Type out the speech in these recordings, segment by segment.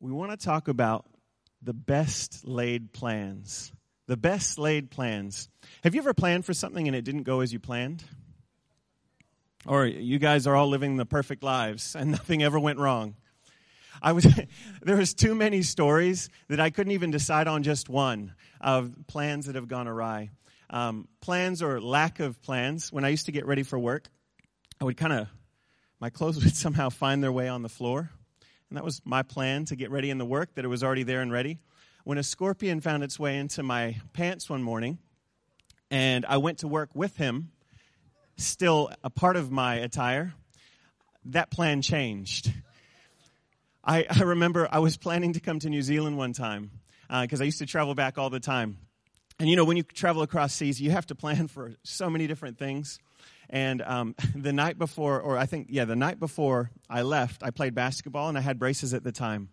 we want to talk about the best laid plans. The best laid plans. Have you ever planned for something and it didn't go as you planned? Or you guys are all living the perfect lives and nothing ever went wrong? I was there was too many stories that I couldn't even decide on just one of plans that have gone awry. Um, plans or lack of plans. When I used to get ready for work, I would kind of my clothes would somehow find their way on the floor and that was my plan to get ready in the work, that it was already there and ready. When a scorpion found its way into my pants one morning, and I went to work with him, still a part of my attire, that plan changed. I, I remember I was planning to come to New Zealand one time because uh, I used to travel back all the time. And you know, when you travel across seas, you have to plan for so many different things. And um, the night before, or I think, yeah, the night before I left, I played basketball and I had braces at the time.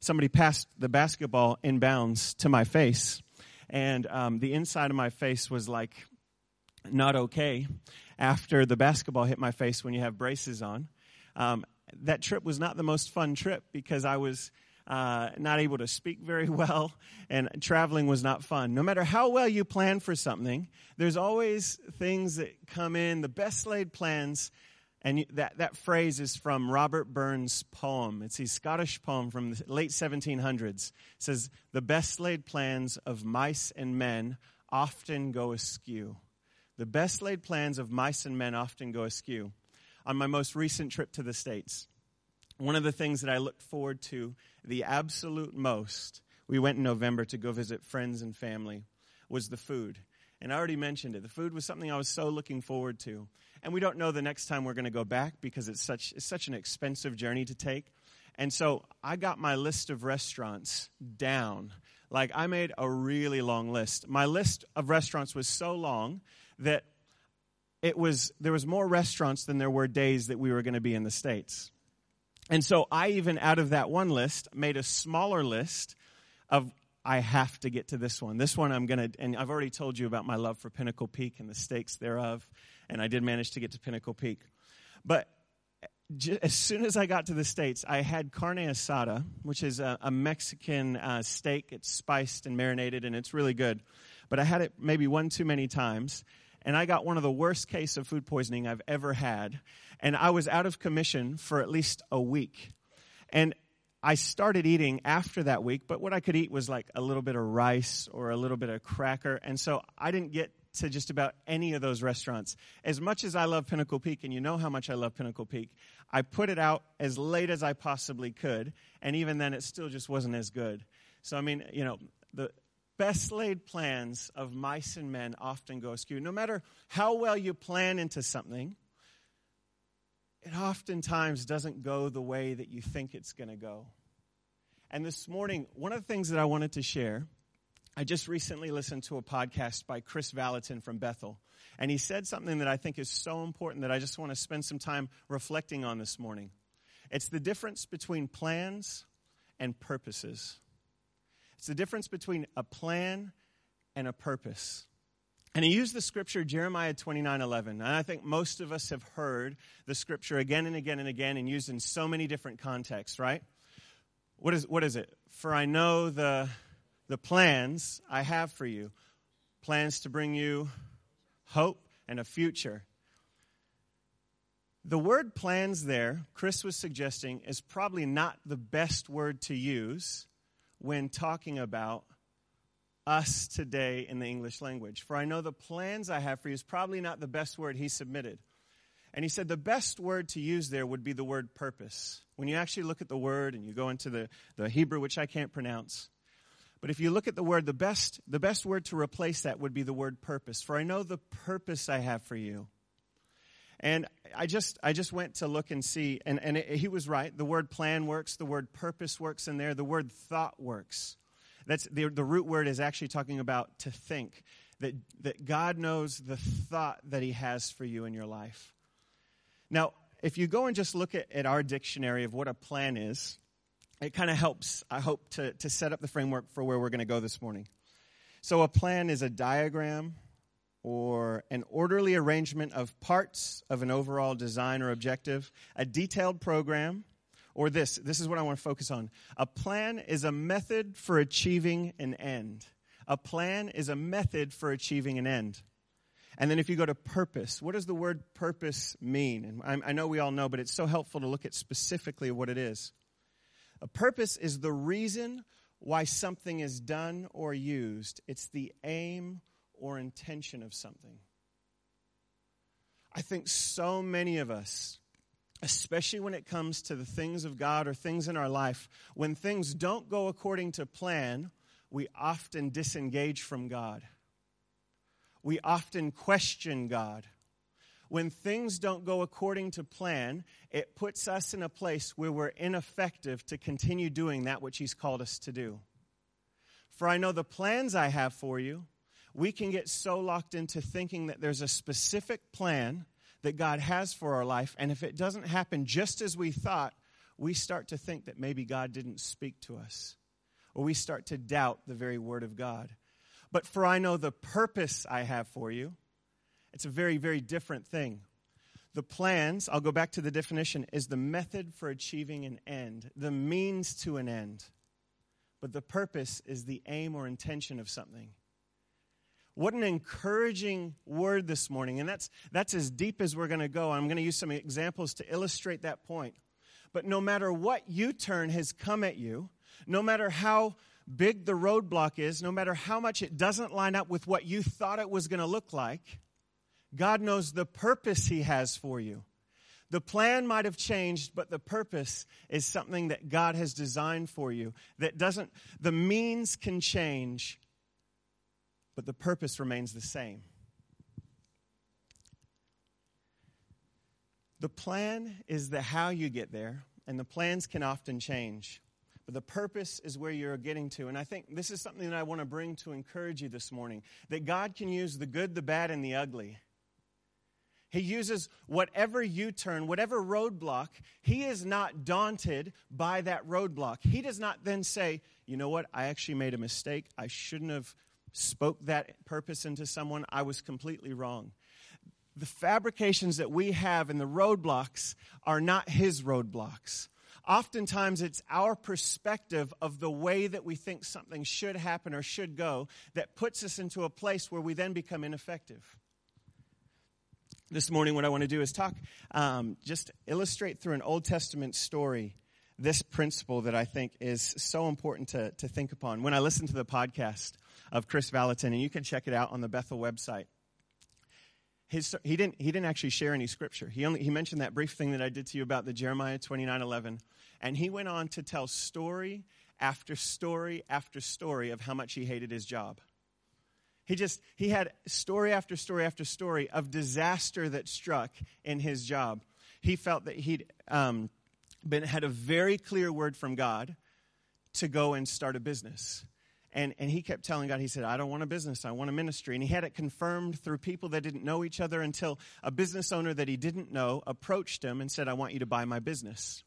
Somebody passed the basketball in bounds to my face, and um, the inside of my face was like not okay after the basketball hit my face when you have braces on. Um, that trip was not the most fun trip because I was uh, not able to speak very well, and traveling was not fun. No matter how well you plan for something, there's always things that come in, the best laid plans. And that, that phrase is from Robert Burns' poem. It's a Scottish poem from the late 1700s. It says, The best laid plans of mice and men often go askew. The best laid plans of mice and men often go askew. On my most recent trip to the States, one of the things that I looked forward to the absolute most, we went in November to go visit friends and family, was the food. And I already mentioned it. The food was something I was so looking forward to. And we don't know the next time we're going to go back because it's such, it's such an expensive journey to take. And so I got my list of restaurants down. Like I made a really long list. My list of restaurants was so long that it was there was more restaurants than there were days that we were going to be in the states. And so I even out of that one list made a smaller list of I have to get to this one. This one I'm going to, and I've already told you about my love for Pinnacle Peak and the stakes thereof, and I did manage to get to Pinnacle Peak. But as soon as I got to the States, I had carne asada, which is a, a Mexican uh, steak. It's spiced and marinated, and it's really good. But I had it maybe one too many times, and I got one of the worst case of food poisoning I've ever had. And I was out of commission for at least a week. And I started eating after that week, but what I could eat was like a little bit of rice or a little bit of cracker. And so I didn't get to just about any of those restaurants. As much as I love Pinnacle Peak, and you know how much I love Pinnacle Peak, I put it out as late as I possibly could. And even then, it still just wasn't as good. So, I mean, you know, the, best laid plans of mice and men often go askew. No matter how well you plan into something, it oftentimes doesn't go the way that you think it's going to go. And this morning, one of the things that I wanted to share, I just recently listened to a podcast by Kris Vallotton from Bethel. And he said something that I think is so important that I just want to spend some time reflecting on this morning. It's the difference between plans and purposes. It's the difference between a plan and a purpose. And he used the scripture Jeremiah 29 11. And I think most of us have heard the scripture again and again and again and used in so many different contexts, right? What is, what is it? For I know the, the plans I have for you plans to bring you hope and a future. The word plans there, Kris was suggesting, is probably not the best word to use when talking about us today in the English language. For I know the plans I have for you is probably not the best word he submitted. And he said the best word to use there would be the word purpose. When you actually look at the word and you go into the, the Hebrew, which I can't pronounce, but if you look at the word, the best, the best word to replace that would be the word purpose. For I know the purpose I have for you. And I just, I just went to look and see, and, and it, he was right. The word plan works, the word purpose works in there, the word thought works. That's the, the root word is actually talking about to think. That, that God knows the thought that He has for you in your life. Now, if you go and just look at, at our dictionary of what a plan is, it kind of helps, I hope, to, to set up the framework for where we're going to go this morning. So, a plan is a diagram, or an orderly arrangement of parts of an overall design or objective, a detailed program, or this. This is what I want to focus on. A plan is a method for achieving an end. A plan is a method for achieving an end. And then if you go to purpose, what does the word purpose mean? And I, know we all know, but it's so helpful to look at specifically what it is. A purpose is the reason why something is done or used. It's the aim or intention of something. I think so many of us, especially when it comes to the things of God or things in our life, when things don't go according to plan, we often disengage from God we often question God. When things don't go according to plan, it puts us in a place where we're ineffective to continue doing that which He's called us to do. For I know the plans I have for you, we can get so locked into thinking that there's a specific plan that God has for our life, and if it doesn't happen just as we thought, we start to think that maybe God didn't speak to us, or we start to doubt the very Word of God. But for I know the purpose I have for you. It's a very, very different thing. The plans, I'll go back to the definition, is the method for achieving an end, the means to an end. But the purpose is the aim or intention of something. What an encouraging word this morning. And that's, that's as deep as we're going to go. I'm going to use some examples to illustrate that point. But no matter what U turn has come at you, no matter how big the roadblock is, no matter how much it doesn't line up with what you thought it was going to look like, God knows the purpose He has for you. The plan might have changed, but the purpose is something that God has designed for you. That doesn't, the means can change, but the purpose remains the same. The plan is the how you get there, and the plans can often change. But the purpose is where you're getting to. And I think this is something that I want to bring to encourage you this morning that God can use the good, the bad, and the ugly. He uses whatever U turn, whatever roadblock, he is not daunted by that roadblock. He does not then say, you know what, I actually made a mistake. I shouldn't have spoke that purpose into someone. I was completely wrong. The fabrications that we have and the roadblocks are not his roadblocks oftentimes it's our perspective of the way that we think something should happen or should go that puts us into a place where we then become ineffective. This morning, what I want to do is talk, um, just illustrate through an Old Testament story this principle that I think is so important to, to think upon. When I listened to the podcast of Kris Vallotton, and you can check it out on the Bethel website, his, he, didn't, he didn't actually share any scripture. He, only, he mentioned that brief thing that I did to you about the Jeremiah 29 11. And he went on to tell story after story after story of how much he hated his job. He just, he had story after story after story of disaster that struck in his job. He felt that he'd um, been, had a very clear word from God to go and start a business. And, and he kept telling God, he said, I don't want a business, I want a ministry. And he had it confirmed through people that didn't know each other until a business owner that he didn't know approached him and said, I want you to buy my business.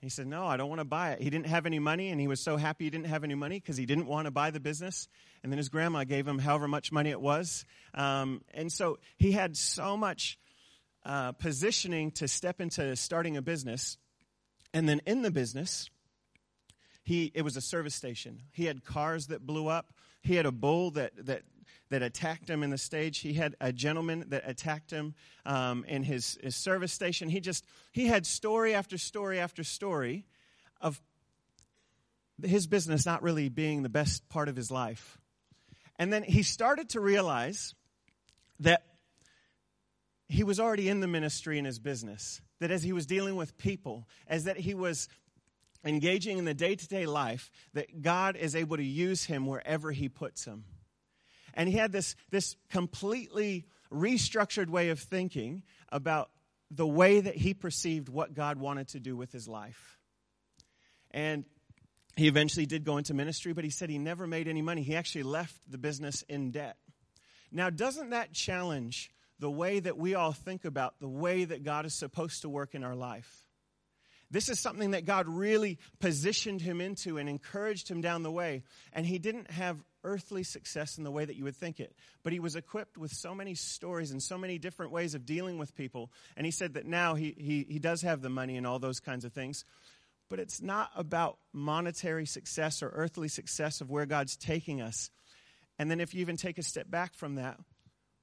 He said, No, I don't want to buy it. He didn't have any money, and he was so happy he didn't have any money because he didn't want to buy the business. And then his grandma gave him however much money it was. Um, and so he had so much uh, positioning to step into starting a business. And then in the business, he, it was a service station. He had cars that blew up. He had a bull that, that that attacked him in the stage. He had a gentleman that attacked him um, in his, his service station. He just, he had story after story after story of his business not really being the best part of his life. And then he started to realize that he was already in the ministry in his business. That as he was dealing with people, as that he was engaging in the day to day life, that God is able to use him wherever he puts him. And he had this, this completely restructured way of thinking about the way that he perceived what God wanted to do with his life. And he eventually did go into ministry, but he said he never made any money. He actually left the business in debt. Now, doesn't that challenge the way that we all think about the way that God is supposed to work in our life? This is something that God really positioned him into and encouraged him down the way. And he didn't have earthly success in the way that you would think it. But he was equipped with so many stories and so many different ways of dealing with people. And he said that now he, he, he does have the money and all those kinds of things. but it's not about monetary success or earthly success of where God's taking us. And then, if you even take a step back from that,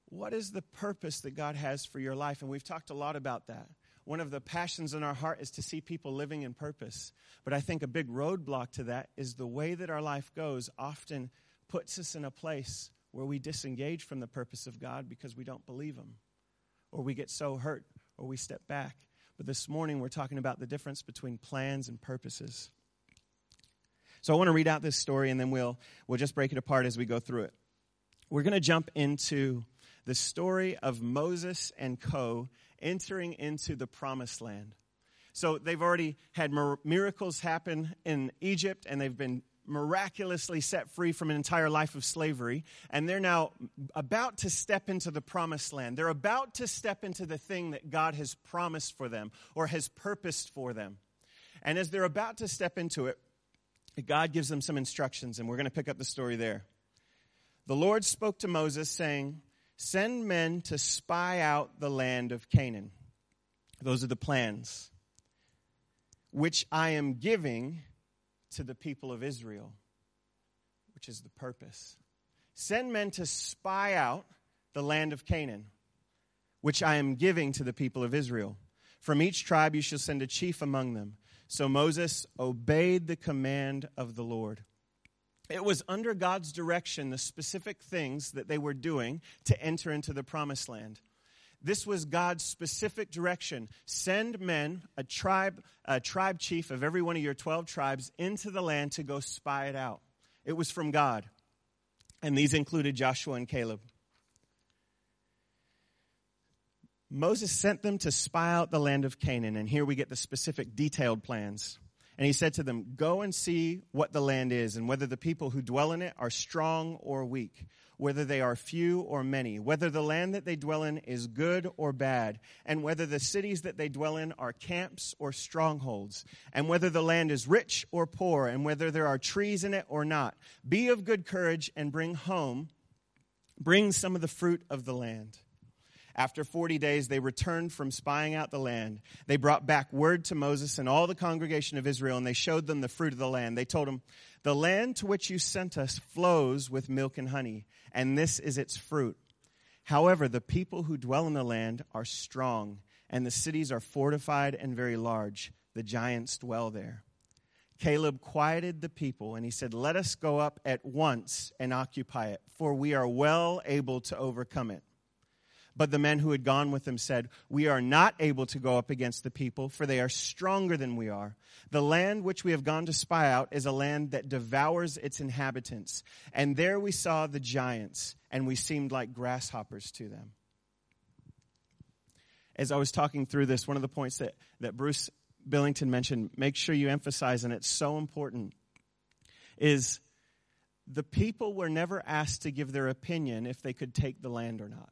what is the purpose that God has for your life? And we've talked a lot about that. One of the passions in our heart is to see people living in purpose. But I think a big roadblock to that is the way that our life goes often puts us in a place where we disengage from the purpose of God because we don't believe Him, or we get so hurt, or we step back. But this morning we're talking about the difference between plans and purposes. So I want to read out this story and then we'll, we'll just break it apart as we go through it. We're going to jump into the story of Moses and Co. entering into the promised land. So they've already had miracles happen in Egypt and they've been miraculously set free from an entire life of slavery, and they're now about to step into the promised land. They're about to step into the thing that God has promised for them or has purposed for them. And as they're about to step into it, God gives them some instructions, and we're going to pick up the story there. The Lord spoke to Moses, saying, Send men to spy out the land of Canaan. Those are the plans, which I am giving to the people of Israel, which is the purpose. Send men to spy out the land of Canaan, which I am giving to the people of Israel. From each tribe you shall send a chief among them. So Moses obeyed the command of the Lord. It was under God's direction, the specific things that they were doing to enter into the promised land. This was God's specific direction. Send men, a tribe, a tribe chief of every one of your 12 tribes, into the land to go spy it out. It was from God. And these included Joshua and Caleb. Moses sent them to spy out the land of Canaan, and here we get the specific detailed plans. And he said to them, Go and see what the land is, and whether the people who dwell in it are strong or weak whether they are few or many, whether the land that they dwell in is good or bad, and whether the cities that they dwell in are camps or strongholds, and whether the land is rich or poor, and whether there are trees in it or not. Be of good courage and bring home, bring some of the fruit of the land. After 40 days, they returned from spying out the land. They brought back word to Moses and all the congregation of Israel, and they showed them the fruit of the land. They told them, The land to which you sent us flows with milk and honey, and this is its fruit. However, the people who dwell in the land are strong, and the cities are fortified and very large. The giants dwell there. Caleb quieted the people, and he said, Let us go up at once and occupy it, for we are well able to overcome it. But the men who had gone with him said, We are not able to go up against the people, for they are stronger than we are. The land which we have gone to spy out is a land that devours its inhabitants. And there we saw the giants, and we seemed like grasshoppers to them. As I was talking through this, one of the points that, that Bruce Billington mentioned, make sure you emphasize, and it's so important, is the people were never asked to give their opinion if they could take the land or not.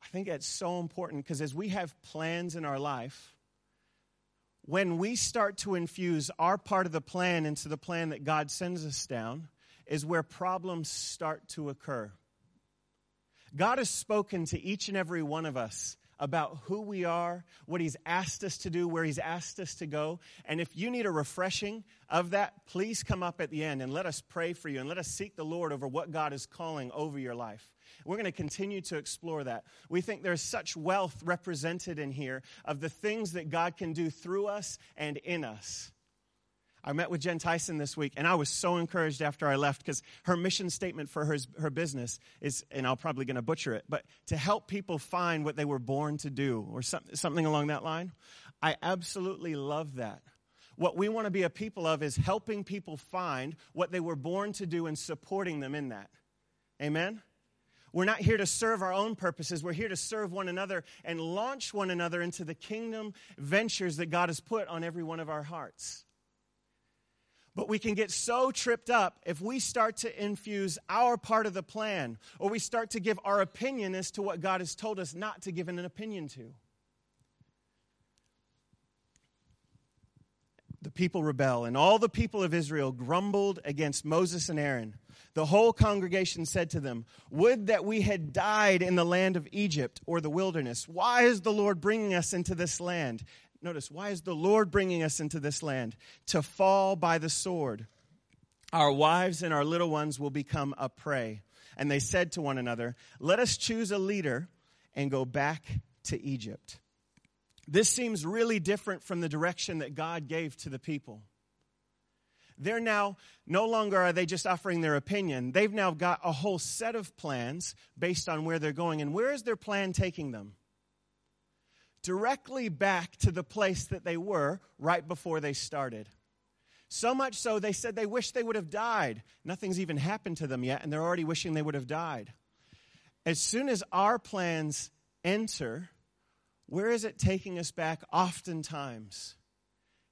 I think that's so important because as we have plans in our life, when we start to infuse our part of the plan into the plan that God sends us down, is where problems start to occur. God has spoken to each and every one of us about who we are, what He's asked us to do, where He's asked us to go. And if you need a refreshing of that, please come up at the end and let us pray for you and let us seek the Lord over what God is calling over your life. We're going to continue to explore that. We think there's such wealth represented in here of the things that God can do through us and in us. I met with Jen Tyson this week, and I was so encouraged after I left because her mission statement for her, her business is, and I'm probably going to butcher it, but to help people find what they were born to do, or something, something along that line. I absolutely love that. What we want to be a people of is helping people find what they were born to do and supporting them in that. Amen? We're not here to serve our own purposes. We're here to serve one another and launch one another into the kingdom ventures that God has put on every one of our hearts. But we can get so tripped up if we start to infuse our part of the plan or we start to give our opinion as to what God has told us not to give an opinion to. The people rebel, and all the people of Israel grumbled against Moses and Aaron. The whole congregation said to them, Would that we had died in the land of Egypt or the wilderness. Why is the Lord bringing us into this land? notice, why is the Lord bringing us into this land? To fall by the sword. Our wives and our little ones will become a prey. And they said to one another, Let us choose a leader and go back to Egypt. This seems really different from the direction that God gave to the people. They're now, no longer are they just offering their opinion. They've now got a whole set of plans based on where they're going. And where is their plan taking them? Directly back to the place that they were right before they started. So much so, they said they wish they would have died. Nothing's even happened to them yet, and they're already wishing they would have died. As soon as our plans enter, where is it taking us back oftentimes?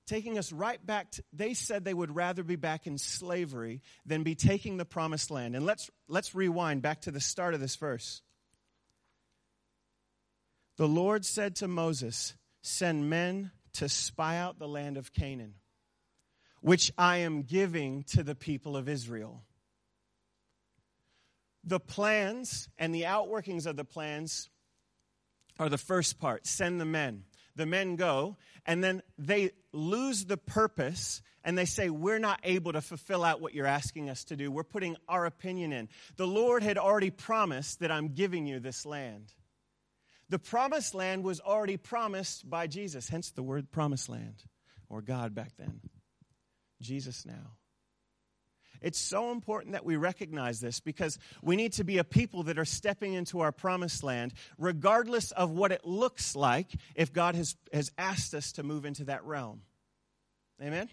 Taking us right back to, they said they would rather be back in slavery than be taking the promised land. And let's, let's rewind back to the start of this verse. The Lord said to Moses, Send men to spy out the land of Canaan, which I am giving to the people of Israel. The plans and the outworkings of the plans are the first part send the men. The men go, and then they lose the purpose and they say, We're not able to fulfill out what you're asking us to do. We're putting our opinion in. The Lord had already promised that I'm giving you this land. The promised land was already promised by Jesus, hence the word promised land, or God back then. Jesus now. It's so important that we recognize this because we need to be a people that are stepping into our promised land, regardless of what it looks like if God has, has asked us to move into that realm. Amen?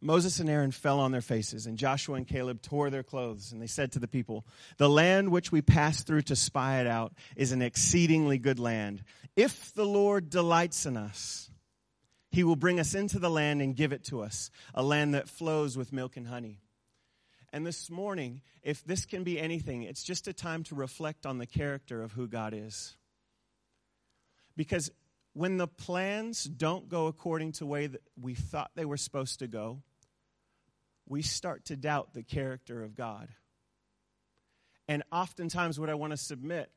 Moses and Aaron fell on their faces, and Joshua and Caleb tore their clothes, and they said to the people, The land which we passed through to spy it out is an exceedingly good land. If the Lord delights in us, he will bring us into the land and give it to us, a land that flows with milk and honey. And this morning, if this can be anything, it's just a time to reflect on the character of who God is. Because when the plans don't go according to the way that we thought they were supposed to go, we start to doubt the character of God. And oftentimes, what I want to submit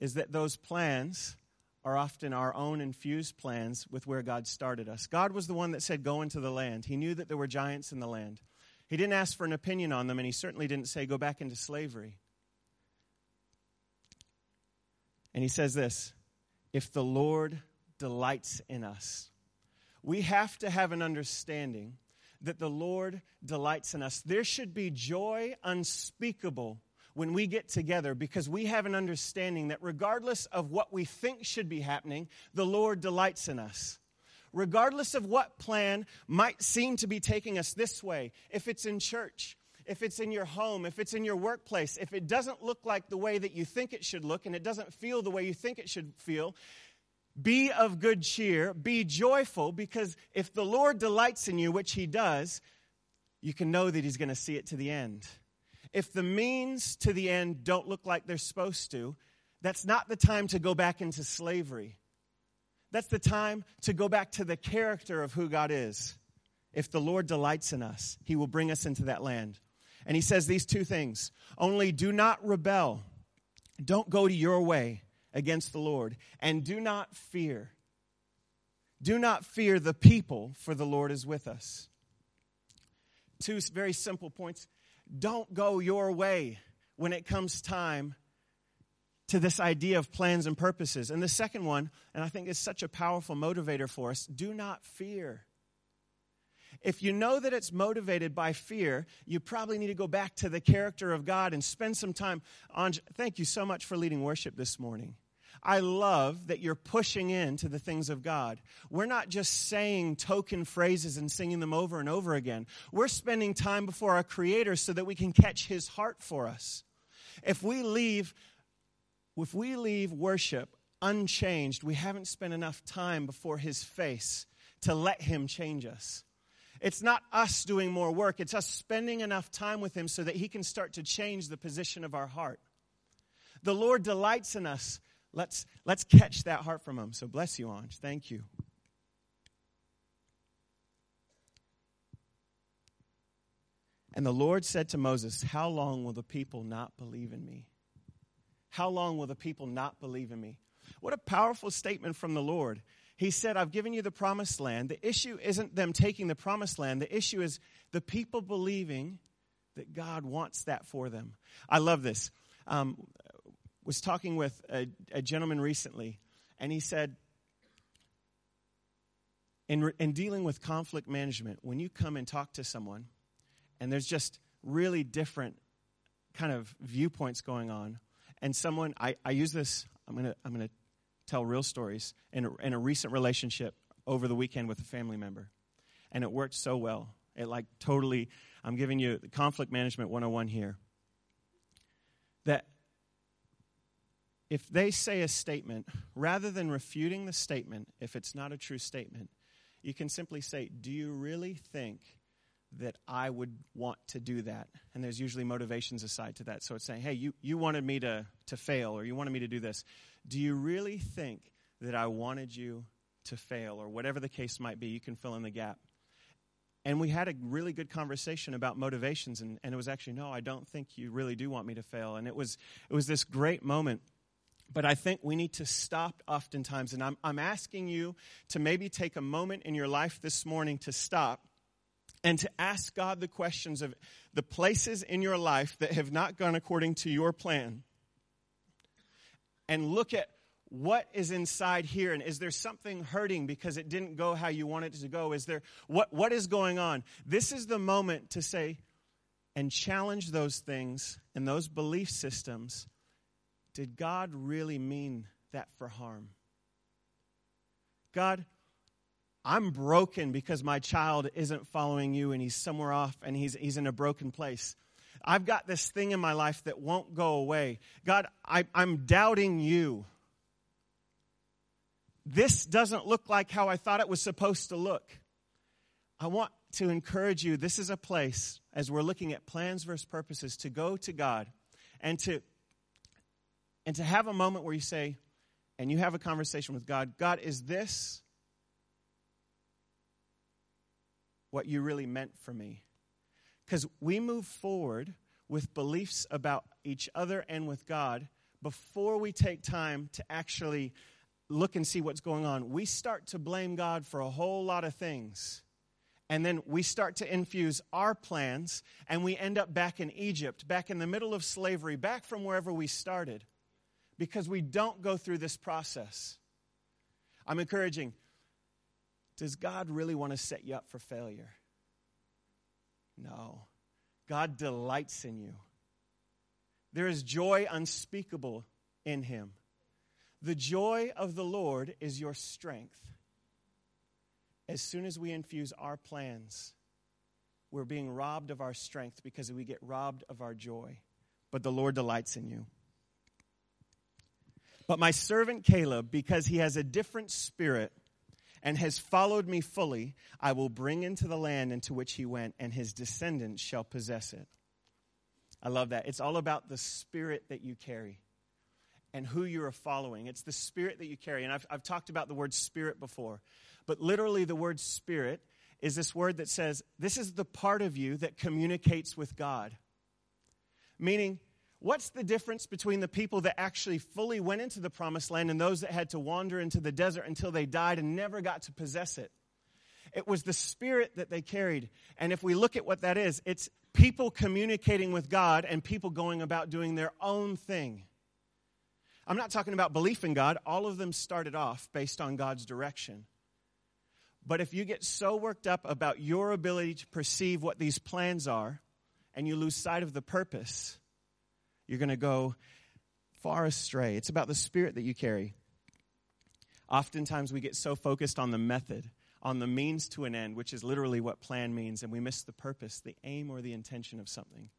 is that those plans are often our own infused plans with where God started us. God was the one that said, Go into the land. He knew that there were giants in the land. He didn't ask for an opinion on them, and He certainly didn't say, Go back into slavery. And He says this If the Lord delights in us, we have to have an understanding that the Lord delights in us. There should be joy unspeakable when we get together because we have an understanding that regardless of what we think should be happening, the Lord delights in us. Regardless of what plan might seem to be taking us this way, if it's in church, if it's in your home, if it's in your workplace, if it doesn't look like the way that you think it should look and it doesn't feel the way you think it should feel, be of good cheer, be joyful, because if the Lord delights in you, which He does, you can know that He's going to see it to the end. If the means to the end don't look like they're supposed to, that's not the time to go back into slavery. That's the time to go back to the character of who God is. If the Lord delights in us, He will bring us into that land. And He says these two things only do not rebel, don't go to your way against the Lord. And do not fear. Do not fear the people, for the Lord is with us. Two very simple points. Don't go your way when it comes time to this idea of plans and purposes. And the second one, and I think is such a powerful motivator for us do not fear. If you know that it's motivated by fear, you probably need to go back to the character of God and spend some time on. Thank you so much for leading worship this morning. I love that you're pushing into the things of God. We're not just saying token phrases and singing them over and over again. We're spending time before our Creator so that we can catch His heart for us. If we leave, if we leave worship unchanged, we haven't spent enough time before His face to let Him change us. It's not us doing more work, it's us spending enough time with Him so that He can start to change the position of our heart. The Lord delights in us let's, let's catch that heart from them. So bless you, Ange. Thank you. And the Lord said to Moses, How long will the people not believe in me? How long will the people not believe in me? What a powerful statement from the Lord. He said, I've given you the promised land. The issue isn't them taking the promised land, the issue is the people believing that God wants that for them. I love this. Um, was talking with a, a gentleman recently, and he said, in, in dealing with conflict management, when you come and talk to someone, and there's just really different kind of viewpoints going on, and someone, I, I use this, I'm going to I'm gonna tell real stories, in a, in a recent relationship over the weekend with a family member, and it worked so well. It like totally, I'm giving you conflict management 101 here. That if they say a statement, rather than refuting the statement, if it's not a true statement, you can simply say, Do you really think that I would want to do that? And there's usually motivations aside to that. So it's saying, Hey, you, you wanted me to, to fail, or you wanted me to do this. Do you really think that I wanted you to fail, or whatever the case might be? You can fill in the gap. And we had a really good conversation about motivations, and, and it was actually, No, I don't think you really do want me to fail. And it was, it was this great moment but I think we need to stop oftentimes. And I'm, I'm asking you to maybe take a moment in your life this morning to stop and to ask God the questions of the places in your life that have not gone according to your plan. And look at what is inside here and is there something hurting because it didn't go how you wanted it to go is there what what is going on this is the moment to say and challenge those things and those belief systems did God really mean that for harm? God, I'm broken because my child isn't following you and he's somewhere off and he's, he's in a broken place. I've got this thing in my life that won't go away. God, I, I'm doubting you. This doesn't look like how I thought it was supposed to look. I want to encourage you. This is a place, as we're looking at plans versus purposes, to go to God and to and to have a moment where you say, and you have a conversation with God God, is this what you really meant for me? Because we move forward with beliefs about each other and with God before we take time to actually look and see what's going on. We start to blame God for a whole lot of things. And then we start to infuse our plans, and we end up back in Egypt, back in the middle of slavery, back from wherever we started because we don't go through this process. I'm encouraging does God really want to set you up for failure? No. God delights in you. There is joy unspeakable in Him. The joy of the Lord is your strength. As soon as we infuse our plans, we're being robbed of our strength because we get robbed of our joy. But the Lord delights in you. But my servant Caleb, because he has a different spirit and has followed me fully, I will bring into the land into which he went, and his descendants shall possess it. I love that. It's all about the spirit that you carry and who you are following. It's the spirit that you carry. And I've, I've talked about the word spirit before, but literally, the word spirit is this word that says, This is the part of you that communicates with God. Meaning, What's the difference between the people that actually fully went into the promised land and those that had to wander into the desert until they died and never got to possess it? It was the spirit that they carried. And if we look at what that is, it's people communicating with God and people going about doing their own thing. I'm not talking about belief in God. All of them started off based on God's direction. But if you get so worked up about your ability to perceive what these plans are and you lose sight of the purpose, you're going to go far astray. It's about the spirit that you carry. Oftentimes, we get so focused on the method, on the means to an end, which is literally what plan means, and we miss the purpose, the aim, or the intention of something.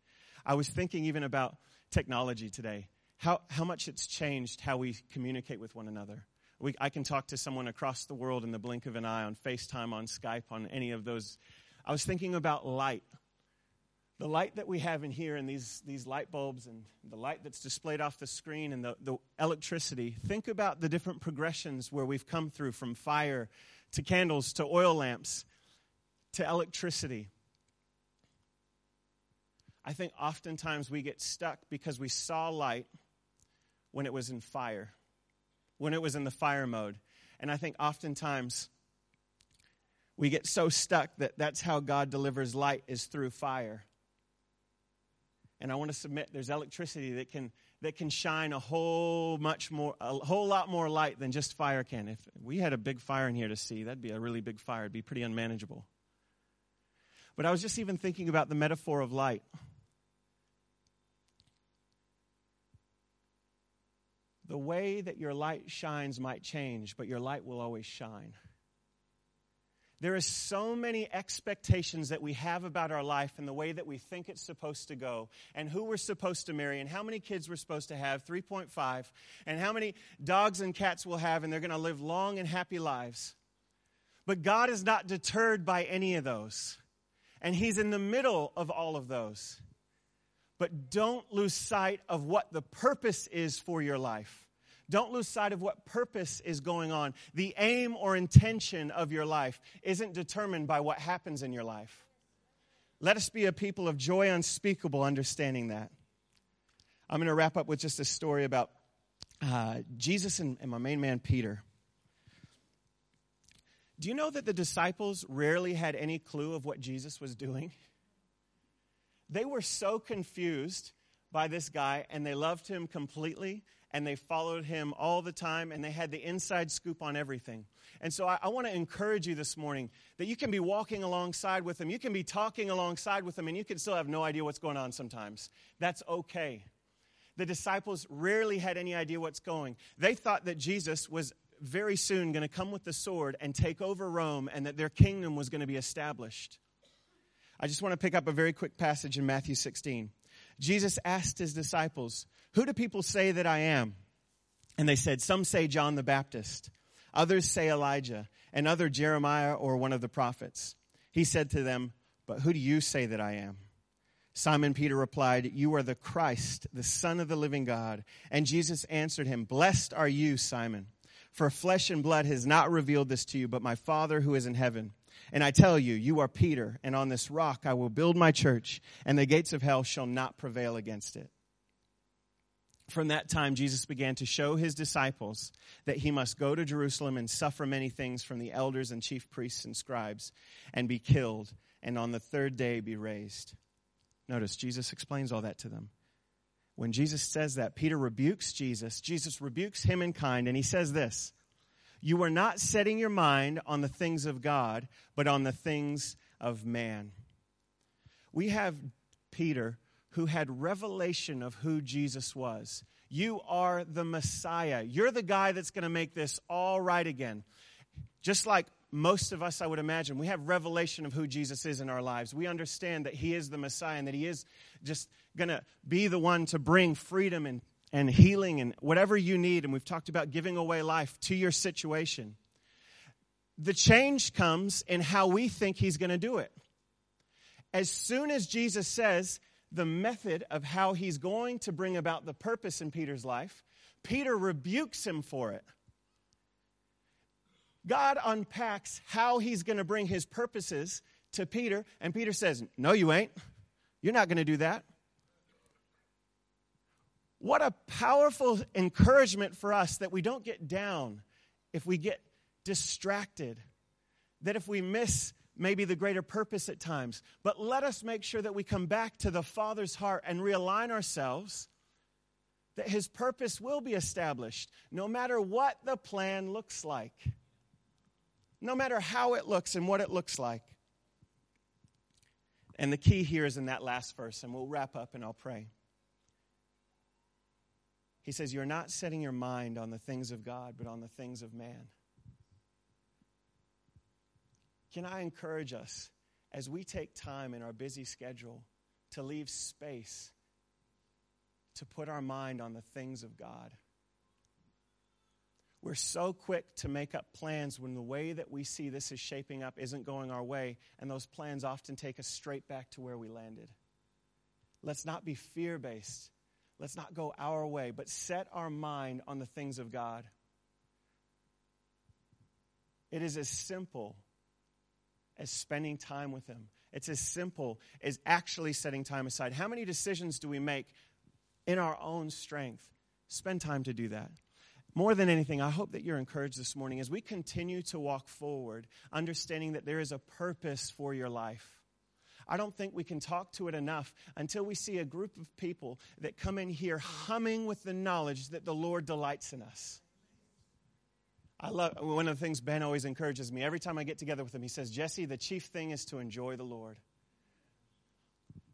I was thinking even about technology today, how, how much it's changed how we communicate with one another. We, I can talk to someone across the world in the blink of an eye on FaceTime, on Skype, on any of those. I was thinking about light the light that we have in here and these, these light bulbs and the light that's displayed off the screen and the, the electricity, think about the different progressions where we've come through from fire to candles to oil lamps to electricity. I think oftentimes we get stuck because we saw light when it was in fire, when it was in the fire mode. And I think oftentimes we get so stuck that that's how God delivers light is through fire. And I want to submit there's electricity that can that can shine a whole much more a whole lot more light than just fire can. If we had a big fire in here to see, that'd be a really big fire. It'd be pretty unmanageable. But I was just even thinking about the metaphor of light. The way that your light shines might change, but your light will always shine. There are so many expectations that we have about our life and the way that we think it's supposed to go, and who we're supposed to marry, and how many kids we're supposed to have 3.5, and how many dogs and cats we'll have, and they're going to live long and happy lives. But God is not deterred by any of those, and He's in the middle of all of those. But don't lose sight of what the purpose is for your life. Don't lose sight of what purpose is going on. The aim or intention of your life isn't determined by what happens in your life. Let us be a people of joy unspeakable, understanding that. I'm going to wrap up with just a story about uh, Jesus and, and my main man, Peter. Do you know that the disciples rarely had any clue of what Jesus was doing? They were so confused by this guy and they loved him completely and they followed him all the time and they had the inside scoop on everything. And so I, I want to encourage you this morning that you can be walking alongside with them, you can be talking alongside with them, and you can still have no idea what's going on sometimes. That's okay. The disciples rarely had any idea what's going. They thought that Jesus was very soon going to come with the sword and take over Rome and that their kingdom was going to be established. I just want to pick up a very quick passage in Matthew 16. Jesus asked his disciples, Who do people say that I am? And they said, Some say John the Baptist, others say Elijah, and other Jeremiah or one of the prophets. He said to them, But who do you say that I am? Simon Peter replied, You are the Christ, the Son of the living God. And Jesus answered him, Blessed are you, Simon, for flesh and blood has not revealed this to you, but my Father who is in heaven. And I tell you, you are Peter, and on this rock I will build my church, and the gates of hell shall not prevail against it. From that time, Jesus began to show his disciples that he must go to Jerusalem and suffer many things from the elders and chief priests and scribes, and be killed, and on the third day be raised. Notice, Jesus explains all that to them. When Jesus says that, Peter rebukes Jesus. Jesus rebukes him in kind, and he says this you are not setting your mind on the things of God, but on the things of man. We have Peter who had revelation of who Jesus was. You are the Messiah. You're the guy that's going to make this all right again. Just like most of us, I would imagine, we have revelation of who Jesus is in our lives. We understand that He is the Messiah and that He is just going to be the one to bring freedom and and healing and whatever you need. And we've talked about giving away life to your situation. The change comes in how we think he's going to do it. As soon as Jesus says the method of how he's going to bring about the purpose in Peter's life, Peter rebukes him for it. God unpacks how he's going to bring his purposes to Peter, and Peter says, No, you ain't. You're not going to do that. What a powerful encouragement for us that we don't get down if we get distracted, that if we miss maybe the greater purpose at times. But let us make sure that we come back to the Father's heart and realign ourselves that His purpose will be established no matter what the plan looks like, no matter how it looks and what it looks like. And the key here is in that last verse, and we'll wrap up and I'll pray. He says, You're not setting your mind on the things of God, but on the things of man. Can I encourage us as we take time in our busy schedule to leave space to put our mind on the things of God? We're so quick to make up plans when the way that we see this is shaping up isn't going our way, and those plans often take us straight back to where we landed. Let's not be fear based. Let's not go our way, but set our mind on the things of God. It is as simple as spending time with Him. It's as simple as actually setting time aside. How many decisions do we make in our own strength? Spend time to do that. More than anything, I hope that you're encouraged this morning as we continue to walk forward, understanding that there is a purpose for your life. I don't think we can talk to it enough until we see a group of people that come in here humming with the knowledge that the Lord delights in us. I love one of the things Ben always encourages me every time I get together with him. He says, Jesse, the chief thing is to enjoy the Lord.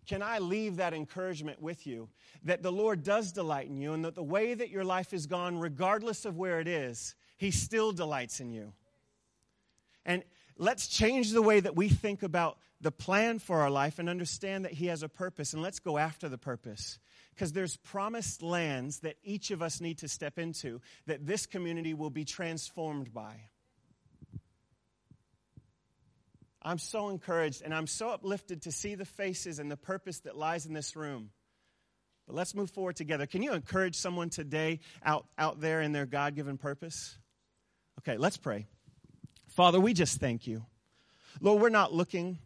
Can I leave that encouragement with you that the Lord does delight in you and that the way that your life is gone, regardless of where it is, He still delights in you? And let's change the way that we think about the plan for our life and understand that He has a purpose, and let's go after the purpose because there's promised lands that each of us need to step into that this community will be transformed by. I'm so encouraged and I'm so uplifted to see the faces and the purpose that lies in this room. But let's move forward together. Can you encourage someone today out, out there in their God given purpose? Okay, let's pray. Father, we just thank you. Lord, we're not looking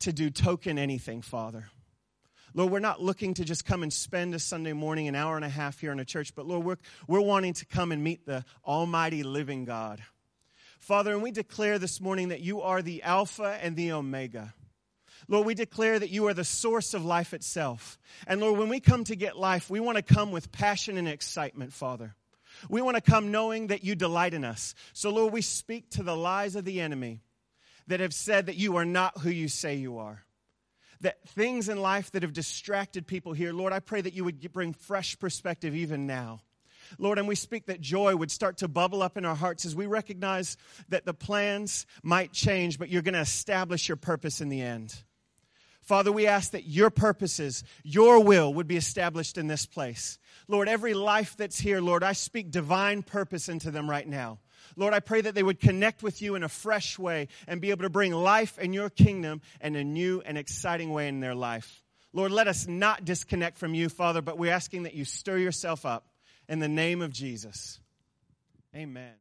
to do token anything, Father. Lord, we're not looking to just come and spend a Sunday morning, an hour and a half here in a church, but Lord, we're, we're wanting to come and meet the Almighty living God. Father, and we declare this morning that you are the Alpha and the Omega. Lord, we declare that you are the source of life itself. And Lord, when we come to get life, we want to come with passion and excitement, Father. We want to come knowing that you delight in us. So, Lord, we speak to the lies of the enemy that have said that you are not who you say you are that things in life that have distracted people here, Lord, I pray that you would bring fresh perspective even now. Lord, and we speak that joy would start to bubble up in our hearts as we recognize that the plans might change, but you're going to establish your purpose in the end. Father, we ask that your purposes, your will would be established in this place. Lord, every life that's here, Lord, I speak divine purpose into them right now. Lord, I pray that they would connect with you in a fresh way and be able to bring life in your kingdom in a new and exciting way in their life. Lord, let us not disconnect from you, Father, but we're asking that you stir yourself up in the name of Jesus. Amen.